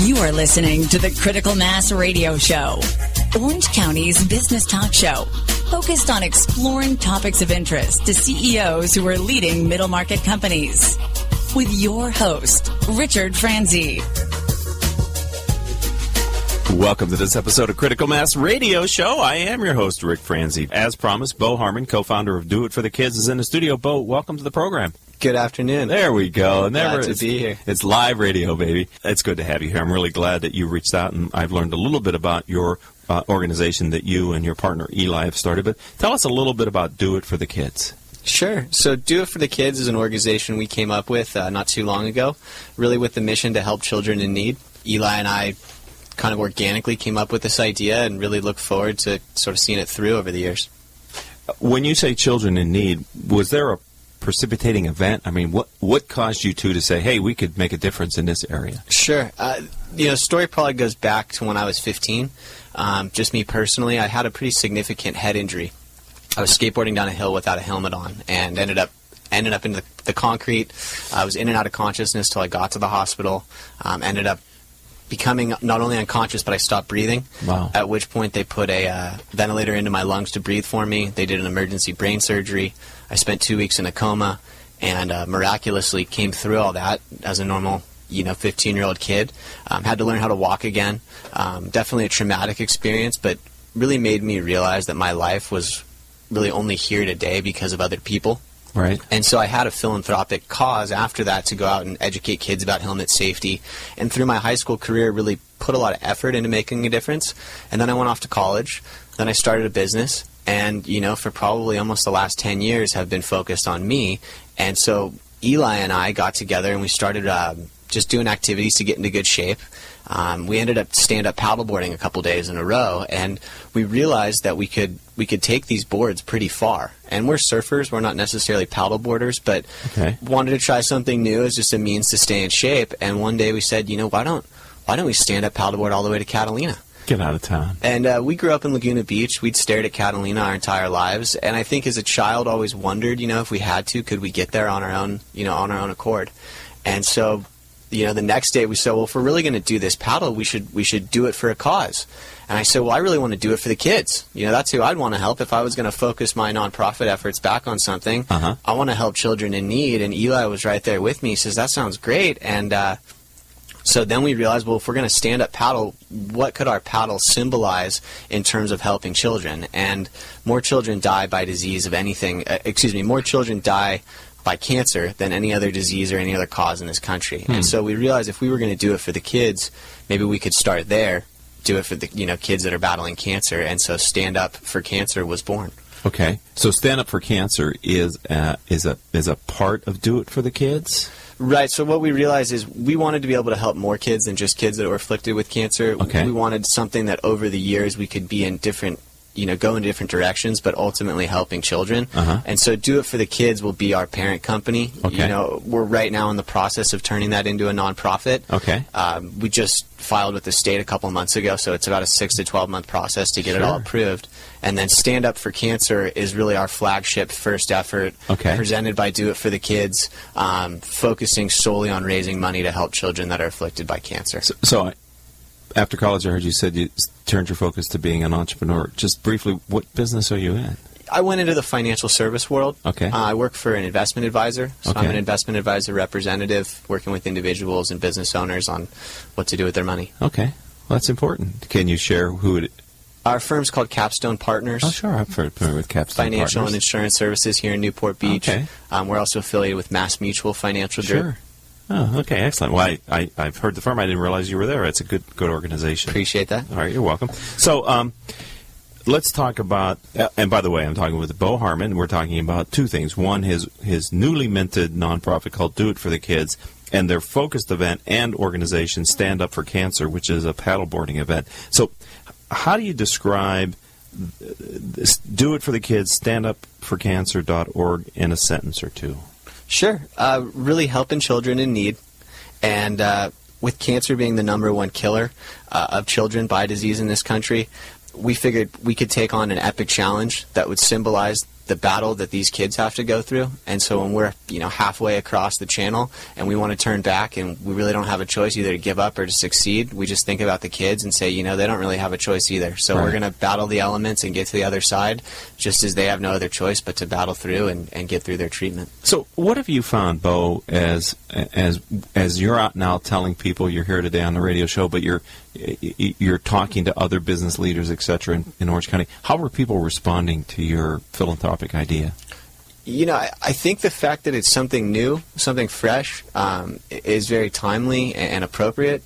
You are listening to the Critical Mass Radio Show, Orange County's business talk show, focused on exploring topics of interest to CEOs who are leading middle market companies. With your host, Richard Franzi. Welcome to this episode of Critical Mass Radio Show. I am your host, Rick Franzi. As promised, Bo Harmon, co-founder of Do It for the Kids, is in the studio. Bo, welcome to the program. Good afternoon. There we go. Glad to it's, be here. It's live radio, baby. It's good to have you here. I'm really glad that you reached out, and I've learned a little bit about your uh, organization that you and your partner Eli have started. But tell us a little bit about Do It for the Kids. Sure. So, Do It for the Kids is an organization we came up with uh, not too long ago, really with the mission to help children in need. Eli and I kind of organically came up with this idea and really look forward to sort of seeing it through over the years. When you say children in need, was there a precipitating event? I mean, what what caused you two to say, "Hey, we could make a difference in this area"? Sure. Uh, you know, story probably goes back to when I was 15. Um, just me personally, I had a pretty significant head injury. I was skateboarding down a hill without a helmet on, and ended up ended up in the, the concrete. I was in and out of consciousness till I got to the hospital. Um, ended up becoming not only unconscious, but I stopped breathing. Wow. At which point they put a uh, ventilator into my lungs to breathe for me. They did an emergency brain surgery. I spent two weeks in a coma, and uh, miraculously came through all that as a normal, you know, 15 year old kid. Um, had to learn how to walk again. Um, definitely a traumatic experience, but really made me realize that my life was really only here today because of other people. Right. And so I had a philanthropic cause after that to go out and educate kids about helmet safety. And through my high school career, really put a lot of effort into making a difference. And then I went off to college. Then I started a business. And, you know, for probably almost the last 10 years have been focused on me. And so Eli and I got together and we started um, just doing activities to get into good shape. Um, we ended up stand up paddleboarding a couple days in a row, and we realized that we could we could take these boards pretty far. And we're surfers; we're not necessarily paddleboarders, but Okay. wanted to try something new as just a means to stay in shape. And one day we said, you know, why don't why don't we stand up paddleboard all the way to Catalina? Get out of town. And uh, we grew up in Laguna Beach. We'd stared at Catalina our entire lives, and I think as a child, always wondered, you know, if we had to, could we get there on our own, you know, on our own accord? And so, you know, the next day we said, well, if we're really going to do this paddle, we should we should do it for a cause. And I said, well, I really want to do it for the kids. You know, that's who I'd want to help if I was going to focus my nonprofit efforts back on something. Uh-huh. I want to help children in need. And Eli was right there with me. He says, that sounds great. And uh, so then we realized, well, if we're going to stand up paddle, what could our paddle symbolize in terms of helping children? And more children die by disease of anything, uh, excuse me, more children die by cancer than any other disease or any other cause in this country. And so we realized if we were going to do it for the kids, maybe we could start there, do it for the you know kids that are battling cancer. And so Stand Up for Cancer was born. Okay. So Stand Up for Cancer is uh, is a is a part of Do It for the Kids. Right. So what we realized is we wanted to be able to help more kids than just kids that were afflicted with cancer. Okay. We wanted something that over the years we could be in different, you know, go in different directions, but ultimately helping children. Uh-huh. And so Do It for the Kids will be our parent company. Okay. You know, we're right now in the process of turning that into a nonprofit. Okay. Um, we just filed with the state a couple months ago, so it's about a six to twelve month process to get it all approved. And then Stand Up for Cancer is really our flagship first effort, Okay. presented by Do It for the Kids, um, focusing solely on raising money to help children that are afflicted by cancer. So, so after college, I heard you said you turned your focus to being an entrepreneur. Just briefly, what business are you in? I went into the financial service world. Okay. Uh, I work for an investment advisor. So I'm an investment advisor representative working with individuals and business owners on what to do with their money. Okay. Well, that's important. Can you share who it? Our firm's called Capstone Partners. Oh, sure. I'm familiar with Capstone Financial and insurance services here in Newport Beach. Okay. Um, we're also affiliated with Mass Mutual Financial Group. Sure. Oh, okay, excellent. Well, I, I, I've heard the firm. I didn't realize you were there. It's a good good organization. Appreciate that. All right, you're welcome. So, um, let's talk about. Uh, and by the way, I'm talking with Bo Harmon. We're talking about two things. One, his his newly minted nonprofit called Do It for the Kids, and their focused event and organization Stand Up for Cancer, which is a paddleboarding event. So, how do you describe this Do It for the Kids, StandUpForCancer.org in a sentence or two? Sure. Uh, really helping children in need. And uh, with cancer being the number one killer uh, of children by disease in this country, we figured we could take on an epic challenge that would symbolize the battle that these kids have to go through. And so when we're you know halfway across the channel and we want to turn back and we really don't have a choice either to give up or to succeed, we just think about the kids and say, you know, they don't really have a choice either. So Right. we're going to battle the elements and get to the other side, just as they have no other choice but to battle through and, and get through their treatment. So, what have you found, Bo, as as as you're out now telling people you're here today on the radio show, but you're you're talking to other business leaders, et cetera, in, in Orange County? How are people responding to your philanthropic idea? You know, I, I think the fact that it's something new, something fresh, um, is very timely and, and appropriate.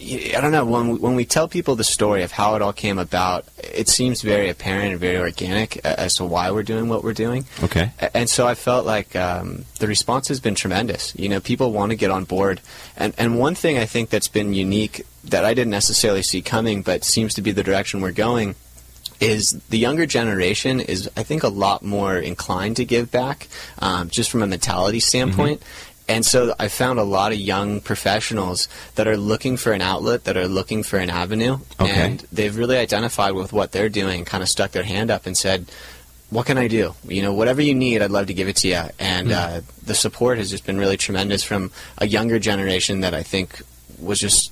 I don't know when we, when we tell people the story of how it all came about, it seems very apparent and very organic as to why we're doing what we're doing. Okay. And so I felt like um, the response has been tremendous. You know, people want to get on board. And, and one thing I think that's been unique that I didn't necessarily see coming, but seems to be the direction we're going, is the younger generation is, I think, a lot more inclined to give back, um, just from a mentality standpoint. And so I found a lot of young professionals that are looking for an outlet, that are looking for an avenue, Okay. and they've really identified with what they're doing, kind of stuck their hand up and said, what can I do? You know, whatever you need, I'd love to give it to you. And uh, the support has just been really tremendous from a younger generation that I think was just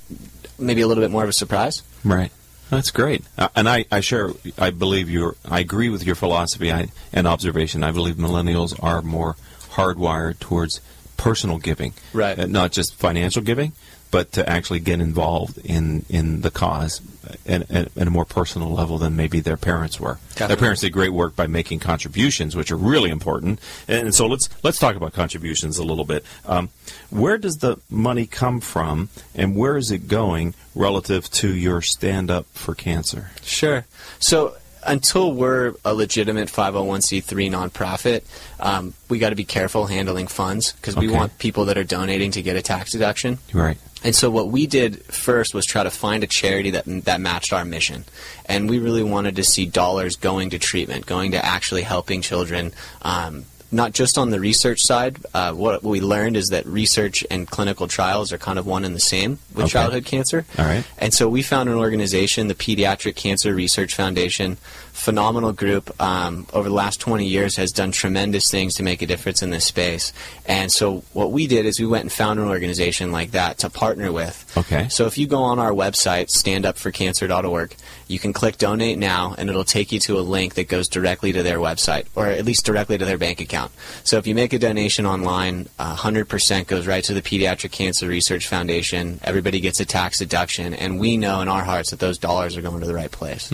maybe a little bit more of a surprise. Right. That's great. Uh, and I, I share, I believe your, I agree with your philosophy I, and observation. I believe millennials are more hardwired towards personal giving. Right. Uh, not just financial giving, but to actually get involved in, in the cause at, at, at a more personal level than maybe their parents were. Their parents did great work by making contributions, which are really important. And so let's let's talk about contributions a little bit. Um, where does the money come from, and where is it going relative to your stand up for cancer? Sure. So until we're a legitimate 501c3 nonprofit, um, we got to be careful handling funds because we Okay. want people that are donating to get a tax deduction. Right. And so what we did first was try to find a charity that that matched our mission, and we really wanted to see dollars going to treatment, going to actually helping children. Um, not just on the research side. Uh, what we learned is that research and clinical trials are kind of one and the same with Okay. childhood cancer. All right. And so we found an organization, the Pediatric Cancer Research Foundation, phenomenal group. Um, over the last 20 years, has done tremendous things to make a difference in this space. And so what we did is we went and found an organization like that to partner with. Okay. So if you go on our website, standupforcancer.org, you can click donate now, and it'll take you to a link that goes directly to their website, or at least directly to their bank account. So if you make a donation online, uh, 100% goes right to the Pediatric Cancer Research Foundation. Everybody gets a tax deduction, and we know in our hearts that those dollars are going to the right place.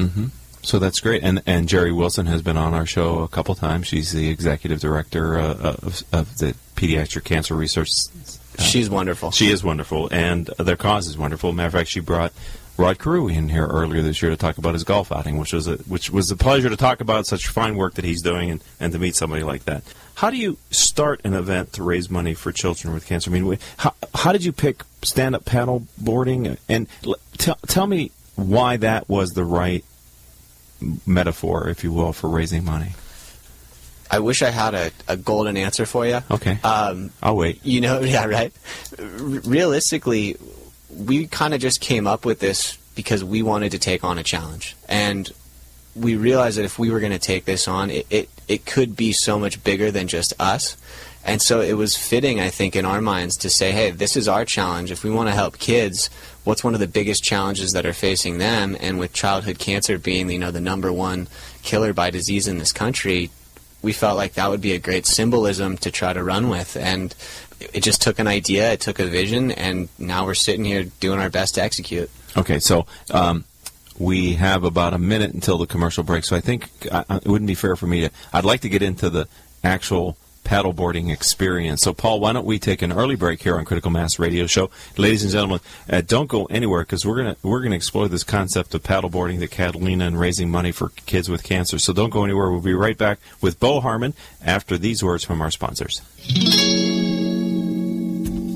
So that's great. And and Jerry Wilson has been on our show a couple times. She's the executive director uh, of, of the Pediatric Cancer Research. She's wonderful. She is wonderful, and their cause is wonderful. Matter of fact, she brought Rod Carew in here earlier this year to talk about his golf outing, which was a which was a pleasure to talk about such fine work that he's doing, and, and to meet somebody like that. How do you start an event to raise money for children with cancer? I mean, how, how did you pick stand up paddle boarding? And tell tell me why that was the right metaphor, if you will, for raising money. I wish I had a, a golden answer for you. Okay, Um, I'll wait. You know, yeah, right. R- realistically, we kind of just came up with this because we wanted to take on a challenge, and we realized that if we were going to take this on, it, it it could be so much bigger than just us. And so it was fitting, I think, in our minds to say, hey, this is our challenge. If we want to help kids, what's one of the biggest challenges that are facing them? And with childhood cancer being, you know, the number one killer by disease in this country, we felt like that would be a great symbolism to try to run with. And it just took an idea, it took a vision, and now we're sitting here doing our best to execute. Okay, so um, we have about a minute until the commercial break. So I think uh, it wouldn't be fair for me to. I'd like to get into the actual paddleboarding experience. So, Paul, why don't we take an early break here on Critical Mass Radio Show, ladies and gentlemen? Uh, don't go anywhere because we're gonna we're gonna explore this concept of paddleboarding, the Catalina, and raising money for kids with cancer. So don't go anywhere. We'll be right back with Bo Harmon after these words from our sponsors.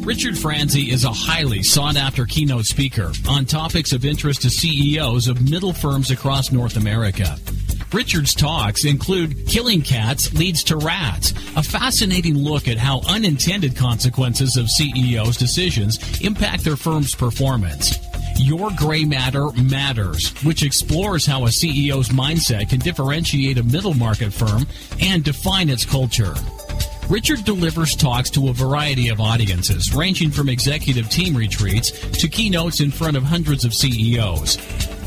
Richard Franzi is a highly sought after keynote speaker on topics of interest to CEOs of middle firms across North America. Richard's talks include Killing Cats Leads to Rats, a fascinating look at how unintended consequences of CEOs' decisions impact their firm's performance. Your Gray Matter Matters, which explores how a CEO's mindset can differentiate a middle market firm and define its culture. Richard delivers talks to a variety of audiences, ranging from executive team retreats to keynotes in front of hundreds of CEOs.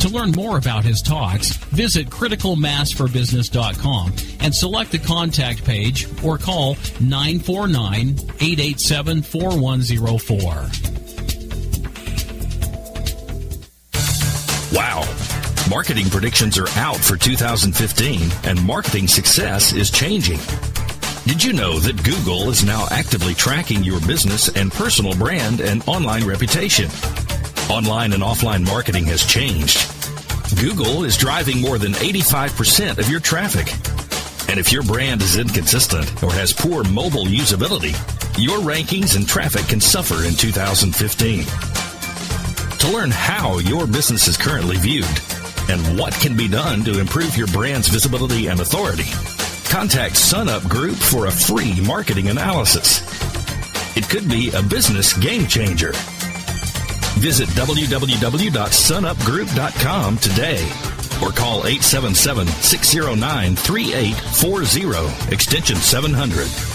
To learn more about his talks, visit criticalmassforbusiness.com and select the contact page or call 949 887 4104. Wow. Marketing predictions are out for 2015, and marketing success is changing. Did you know that Google is now actively tracking your business and personal brand and online reputation? Online and offline marketing has changed. Google is driving more than 85% of your traffic. And if your brand is inconsistent or has poor mobile usability, your rankings and traffic can suffer in 2015. To learn how your business is currently viewed and what can be done to improve your brand's visibility and authority, contact SunUp Group for a free marketing analysis. It could be a business game changer. Visit www.sunupgroup.com today or call 877-609-3840 extension 700.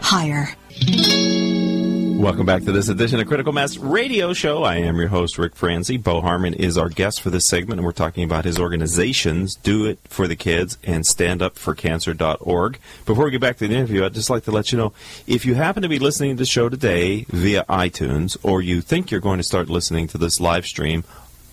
hire. Welcome back to this edition of Critical Mass Radio Show. I am your host, Rick Franzi. Bo Harmon is our guest for this segment, and we're talking about his organizations, Do It for the Kids and StandUpForCancer.org. Before we get back to the interview, I'd just like to let you know if you happen to be listening to the show today via iTunes, or you think you're going to start listening to this live stream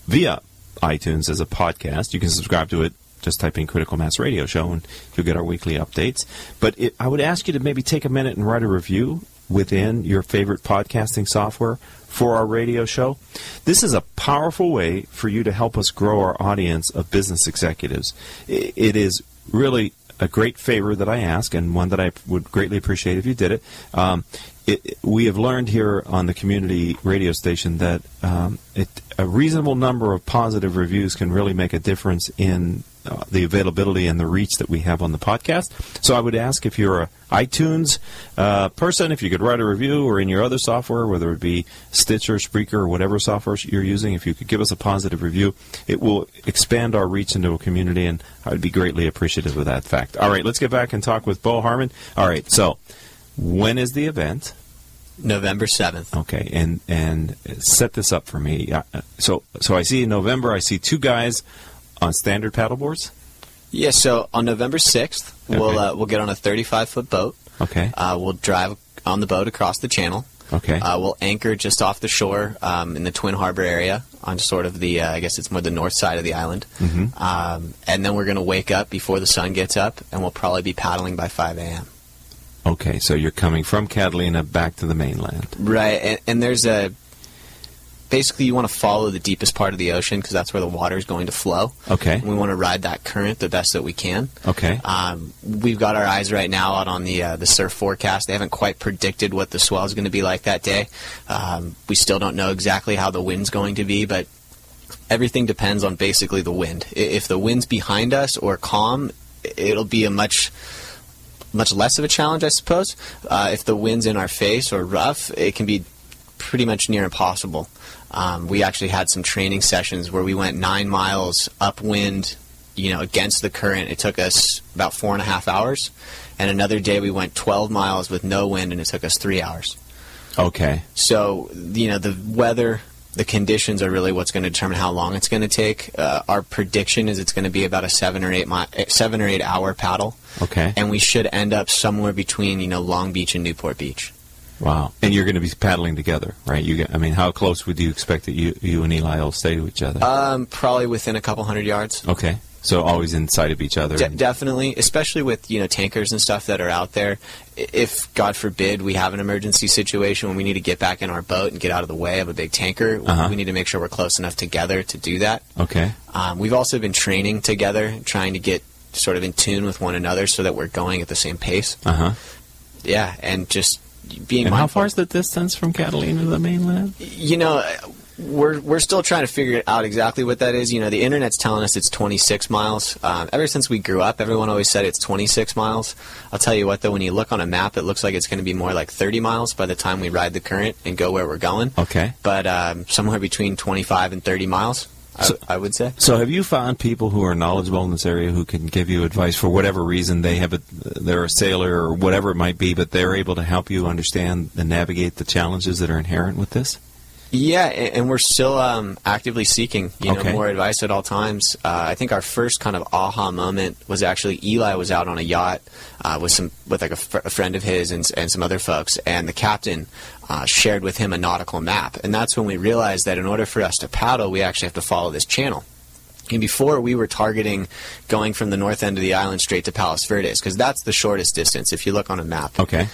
via iTunes as a podcast, you can subscribe to it just type in Critical Mass Radio Show and you'll get our weekly updates. But it, I would ask you to maybe take a minute and write a review within your favorite podcasting software for our radio show. This is a powerful way for you to help us grow our audience of business executives. It is really a great favor that I ask, and one that I would greatly appreciate if you did it. Um, it, we have learned here on the community radio station that um, it, a reasonable number of positive reviews can really make a difference in uh, the availability and the reach that we have on the podcast. So I would ask if you're a iTunes uh, person, if you could write a review, or in your other software, whether it be Stitcher, Spreaker, or whatever software you're using, if you could give us a positive review, it will expand our reach into a community, and I would be greatly appreciative of that fact. All right, let's get back and talk with Bo Harmon. All right, so when is the event? November 7th. Okay, and and set this up for me. So so I see in November I see two guys on standard paddleboards. Yeah, so on November 6th, we'll uh, we'll get on a 35 foot boat. Okay. Uh, we'll drive on the boat across the channel. Okay. Uh, we'll anchor just off the shore um, in the Twin Harbor area on sort of the, uh, I guess it's more the north side of the island. Mm-hmm. Um, and then we're going to wake up before the sun gets up, and we'll probably be paddling by 5 a.m. Okay, so you're coming from Catalina back to the mainland. Right, and, and there's a basically you want to follow the deepest part of the ocean because that's where the water is going to flow. Okay. And we want to ride that current the best that we can. Okay. Um, we've got our eyes right now out on the uh, the surf forecast. They haven't quite predicted what the swell is going to be like that day. Um, we still don't know exactly how the wind's going to be, but everything depends on basically the wind. If the wind's behind us or calm, it'll be a much much less of a challenge, I suppose. Uh, if the wind's in our face or rough, it can be pretty much near impossible. Um, we actually had some training sessions where we went nine miles upwind, you know, against the current. It took us about four and a half hours. And another day we went 12 miles with no wind, and it took us three hours. Okay. So, you know, the weather, the conditions are really what's going to determine how long it's going to take. Uh, our prediction is it's going to be about a seven or eight mi- eh, seven or eight hour paddle, Okay. and we should end up somewhere between you know Long Beach and Newport Beach. Wow. And you're going to be paddling together, right? You. Get, I mean, how close would you expect that you you and Eli will stay to each other? Um, probably within a couple hundred yards. okay. So always inside of each other. De- definitely, especially with you know tankers and stuff that are out there. If God forbid we have an emergency situation when we need to get back in our boat and get out of the way of a big tanker, Uh-huh. we need to make sure we're close enough together to do that. Okay. Um, we've also been training together, trying to get sort of in tune with one another so that we're going at the same pace. Uh huh. Yeah, and just being And how far is the distance from Catalina to the mainland? You know, we're we're still trying to figure out exactly what that is. You know, the internet's telling us it's 26 miles. Um, ever since we grew up, everyone always said it's 26 miles. I'll tell you what, though, when you look on a map, it looks like it's going to be more like 30 miles by the time we ride the current and go where we're going. Okay. But um, somewhere between 25 and 30 miles, I, So- I would say. So, have you found people who are knowledgeable in this area who can give you advice for whatever reason they have a, they're a sailor or whatever it might be, but they're able to help you understand and navigate the challenges that are inherent with this? Yeah, and we're still um, actively seeking, you know, Okay. more advice at all times. Uh, I think our first kind of aha moment was actually Eli was out on a yacht uh, with some with like a, fr- a friend of his and, and some other folks, and the captain uh, shared with him a nautical map, and that's when we realized that in order for us to paddle, we actually have to follow this channel. And before we were targeting going from the north end of the island straight to Palos Verdes, because that's the shortest distance if you look on a map. Okay.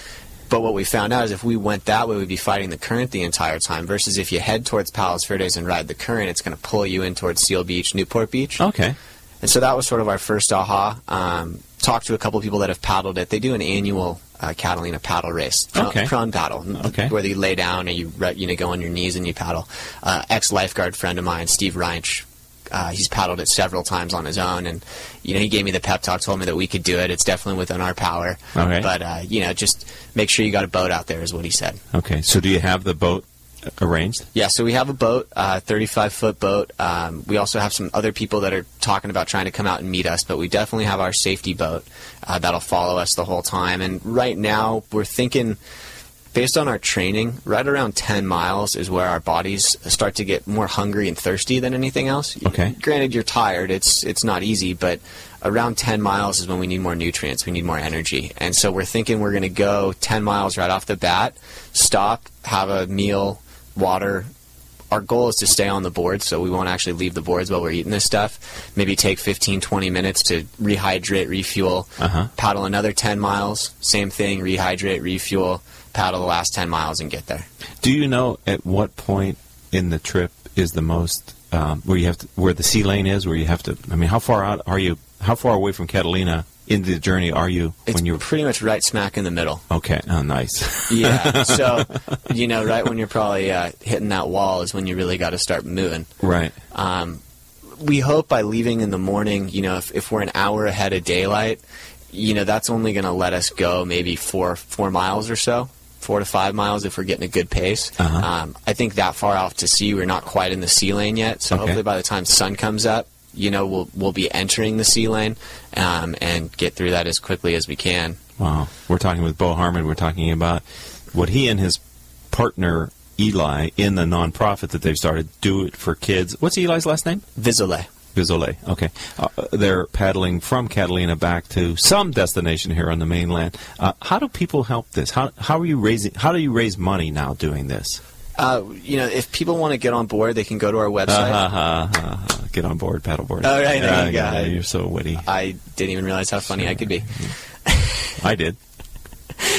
But what we found out is if we went that way, we'd be fighting the current the entire time. Versus if you head towards Palos Verdes and ride the current, it's going to pull you in towards Seal Beach, Newport Beach. Okay. And so that was sort of our first aha. Um, talked to a couple people that have paddled it. They do an annual uh, Catalina paddle race, prone, Okay. prone paddle, Okay. where you lay down and you you know go on your knees and you paddle. Uh, Ex lifeguard friend of mine, Steve Reinsch. Uh, he's paddled it several times on his own, and you know he gave me the pep talk, told me that we could do it. It's definitely within our power. Okay. But uh, you know, just make sure you got a boat out there, is what he said. Okay. So, do you have the boat arranged? Yeah, so we have a boat, uh, 35 foot boat. Um, we also have some other people that are talking about trying to come out and meet us, but we definitely have our safety boat uh, that'll follow us the whole time. And right now, we're thinking, based on our training, right around 10 miles is where our bodies start to get more hungry and thirsty than anything else. Okay. Granted, you're tired; it's it's not easy, but around 10 miles is when we need more nutrients, we need more energy. And so we're thinking we're going to go 10 miles right off the bat, stop, have a meal, water. Our goal is to stay on the board so we won't actually leave the boards while we're eating this stuff. Maybe take 15, 20 minutes to rehydrate, refuel, Uh-huh. paddle another 10 miles, same thing, rehydrate, refuel, paddle the last 10 miles and get there. Do you know at what point in the trip is the most um, where you have to, where the sea lane is, where you have to? I mean, how far out are you? How far away from Catalina in the journey are you It's when you're? pretty much right smack in the middle. Okay. Oh, nice. Yeah. so, you know, right when you're probably uh, hitting that wall is when you really got to start moving. right. Um, we hope by leaving in the morning, you know, if, if we're an hour ahead of daylight, you know, that's only going to let us go maybe four four miles or so, four to five miles if we're getting a good pace. Uh-huh. Um, I think that far off to sea, we're not quite in the sea lane yet. So Okay. hopefully by the time sun comes up, you know, we'll we'll be entering the sea lane um, and get through that as quickly as we can. Wow. We're talking with Bo Harmon. We're talking about what he and his partner Eli in the nonprofit that they've started, Do It for Kids. What's Eli's last name? Vizole. Vizole. Okay. Uh, they're paddling from Catalina back to some destination here on the mainland. Uh, how do people help this? How, how are you raising? How do you raise money now doing this? Uh, you know, if people want to get on board, they can go to our website. Uh, uh, get on board, paddleboard. All right, there you go. yeah, You're so witty. I didn't even realize how funny I could be. I did.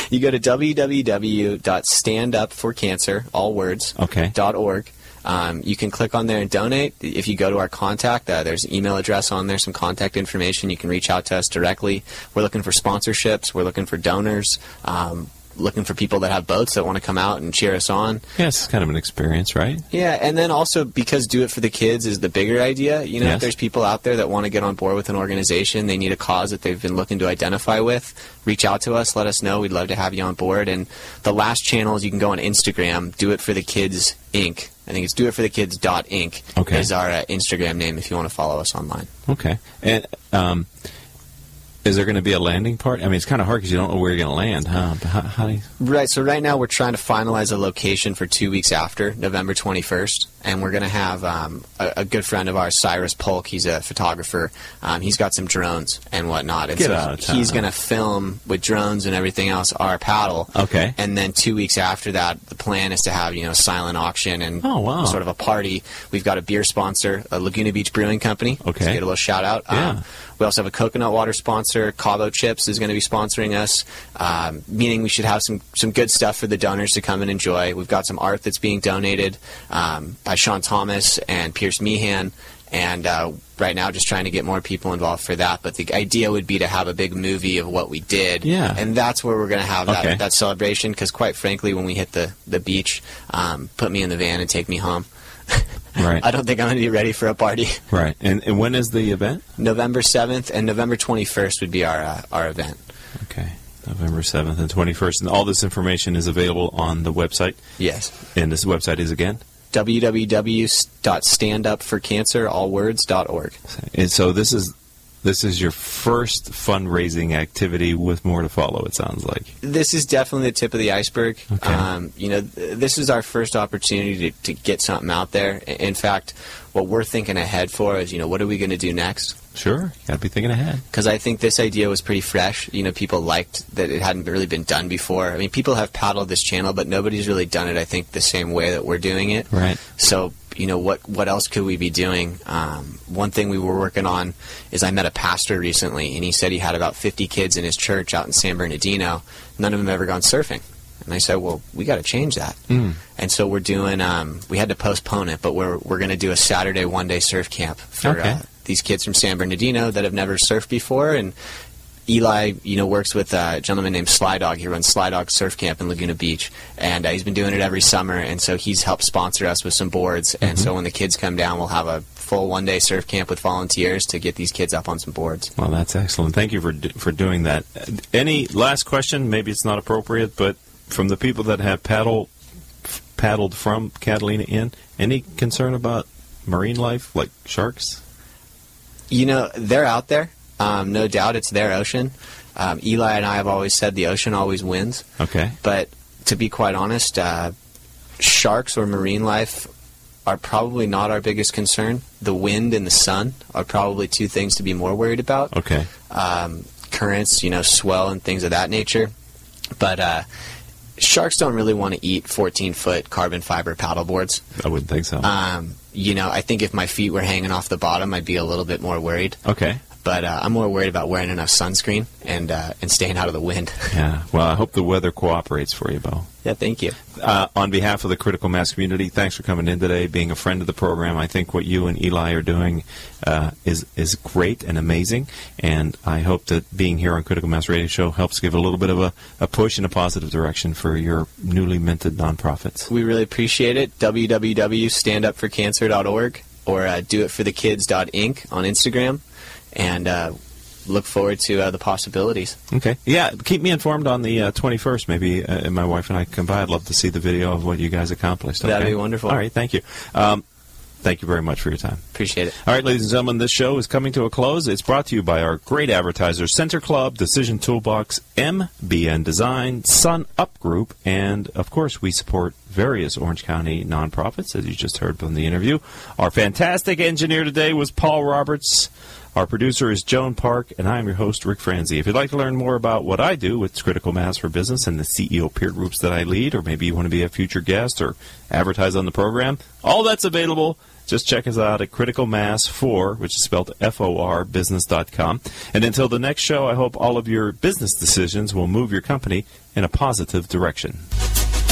You go to www.standupforcancer, all words, Okay. org. Um, you can click on there and donate. If you go to our contact, uh, there's an email address on there, some contact information. You can reach out to us directly. We're looking for sponsorships. We're looking for donors. Um, looking for people that have boats that want to come out and cheer us on. Yes, it's kind of an experience, right? Yeah, and then also because do it for the kids is the bigger idea. You know, Yes. if there's people out there that want to get on board with an organization, they need a cause that they've been looking to identify with, reach out to us, let us know. We'd love to have you on board. And the last channel is you can go on Instagram, Do It for the Kids Inc. I think it's Do It for the Kids dot Inc. Okay. is our uh, Instagram name if you want to follow us online. Okay. And um, is there going to be a landing part? I mean, it's kind of hard because you don't know where you're going to land, huh? But How, how do you, Right. So right now we're trying to finalize a location for two weeks after November 21st, and we're going to have um, a, a good friend of ours, Cyrus Polk. He's a photographer. Um, he's got some drones and whatnot. And Get so out of town. he's going to film with drones and everything else our paddle. Okay. And then two weeks after that, the plan is to have you know silent auction and Oh, wow. sort of a party. We've got a beer sponsor, a Laguna Beach Brewing Company. Okay. So get a little shout out. Yeah. Um, we also have a coconut water sponsor. Cabo Chips is going to be sponsoring us, um, meaning we should have some, some good stuff for the donors to come and enjoy. We've got some art that's being donated um, by Sean Thomas and Pierce Meehan. And uh, right now, just trying to get more people involved for that. But the idea would be to have a big movie of what we did. Yeah. And that's where we're going to have that, Okay. that celebration. Because quite frankly, when we hit the, the beach, um, put me in the van and take me home. Right. I don't think I'm going to be ready for a party. Right. And, and when is the event? November 7th and November 21st would be our uh, our event. Okay. November 7th and 21st. And all this information is available on the website. Yes. And this website is again? www.standupforcancer, all words, dot org. And so this is this is your first fundraising activity with more to follow, it sounds like. This is definitely the tip of the iceberg. Okay. Um, you know, th- this is our first opportunity to, to get something out there. In fact, what we're thinking ahead for is, you know, what are we going to do next? Sure. Got to be thinking ahead. because I think this idea was pretty fresh. You know, people liked that it hadn't really been done before. I mean, people have paddled this channel, but nobody's really done it. I think the same way that we're doing it. Right. So, you know, what what else could we be doing? Um, one thing we were working on is I met a pastor recently, and he said he had about 50 kids in his church out in San Bernardino. None of them ever gone surfing. And I said, well, we got to change that. Mm. And so we're doing. Um, we had to postpone it, but we're we're going to do a Saturday one day surf camp for Okay. uh, these kids from San Bernardino that have never surfed before, and Eli, you know, works with a gentleman named Sly Dog. He runs Sly Dog Surf Camp in Laguna Beach, and uh, he's been doing it every summer. And so he's helped sponsor us with some boards. And so when the kids come down, we'll have a full one day surf camp with volunteers to get these kids up on some boards. Well, that's excellent. Thank you for d- for doing that. Any last question? Maybe it's not appropriate, but from the people that have paddle f- paddled from Catalina in, any concern about marine life like sharks? You know, they're out there. Um, no doubt, it's their ocean. Um, Eli and I have always said the ocean always wins. Okay. But to be quite honest, uh, sharks or marine life are probably not our biggest concern. The wind and the sun are probably two things to be more worried about. Okay. Um, currents, you know, swell and things of that nature. But uh, sharks don't really want to eat 14 foot carbon fiber paddle boards. I wouldn't think so. Um, you know, I think if my feet were hanging off the bottom, I'd be a little bit more worried. okay. But uh, I'm more worried about wearing enough sunscreen and uh, and staying out of the wind. Yeah. Well, I hope the weather cooperates for you, Bo. yeah, thank you. Uh, on behalf of the Critical Mass community, thanks for coming in today, being a friend of the program. I think what you and Eli are doing uh, is is great and amazing, and I hope that being here on Critical Mass Radio Show helps give a little bit of a, a push in a positive direction for your newly minted nonprofits. We really appreciate it. www.standupforcancer.org or uh, doitforthekids.inc on Instagram. And uh, look forward to uh, the possibilities. Okay. Yeah, keep me informed on the uh, 21st. Maybe uh, my wife and I come by. I'd love to see the video of what you guys accomplished. That'd be wonderful. All right, thank you. Um, thank you very much for your time. Appreciate it. All right, ladies and gentlemen, this show is coming to a close. It's brought to you by our great advertisers, Center Club, Decision Toolbox, MBN Design, Sun Up Group, and of course, we support various Orange County nonprofits, as you just heard from the interview. Our fantastic engineer today was Paul Roberts. Our producer is Joan Park, and I'm your host, Rick Franzi. If you'd like to learn more about what I do with Critical Mass for Business and the CEO peer groups that I lead, or maybe you want to be a future guest or advertise on the program, all that's available. Just check us out at Critical Mass 4, which is spelled F-O-R, business.com. And until the next show, I hope all of your business decisions will move your company in a positive direction.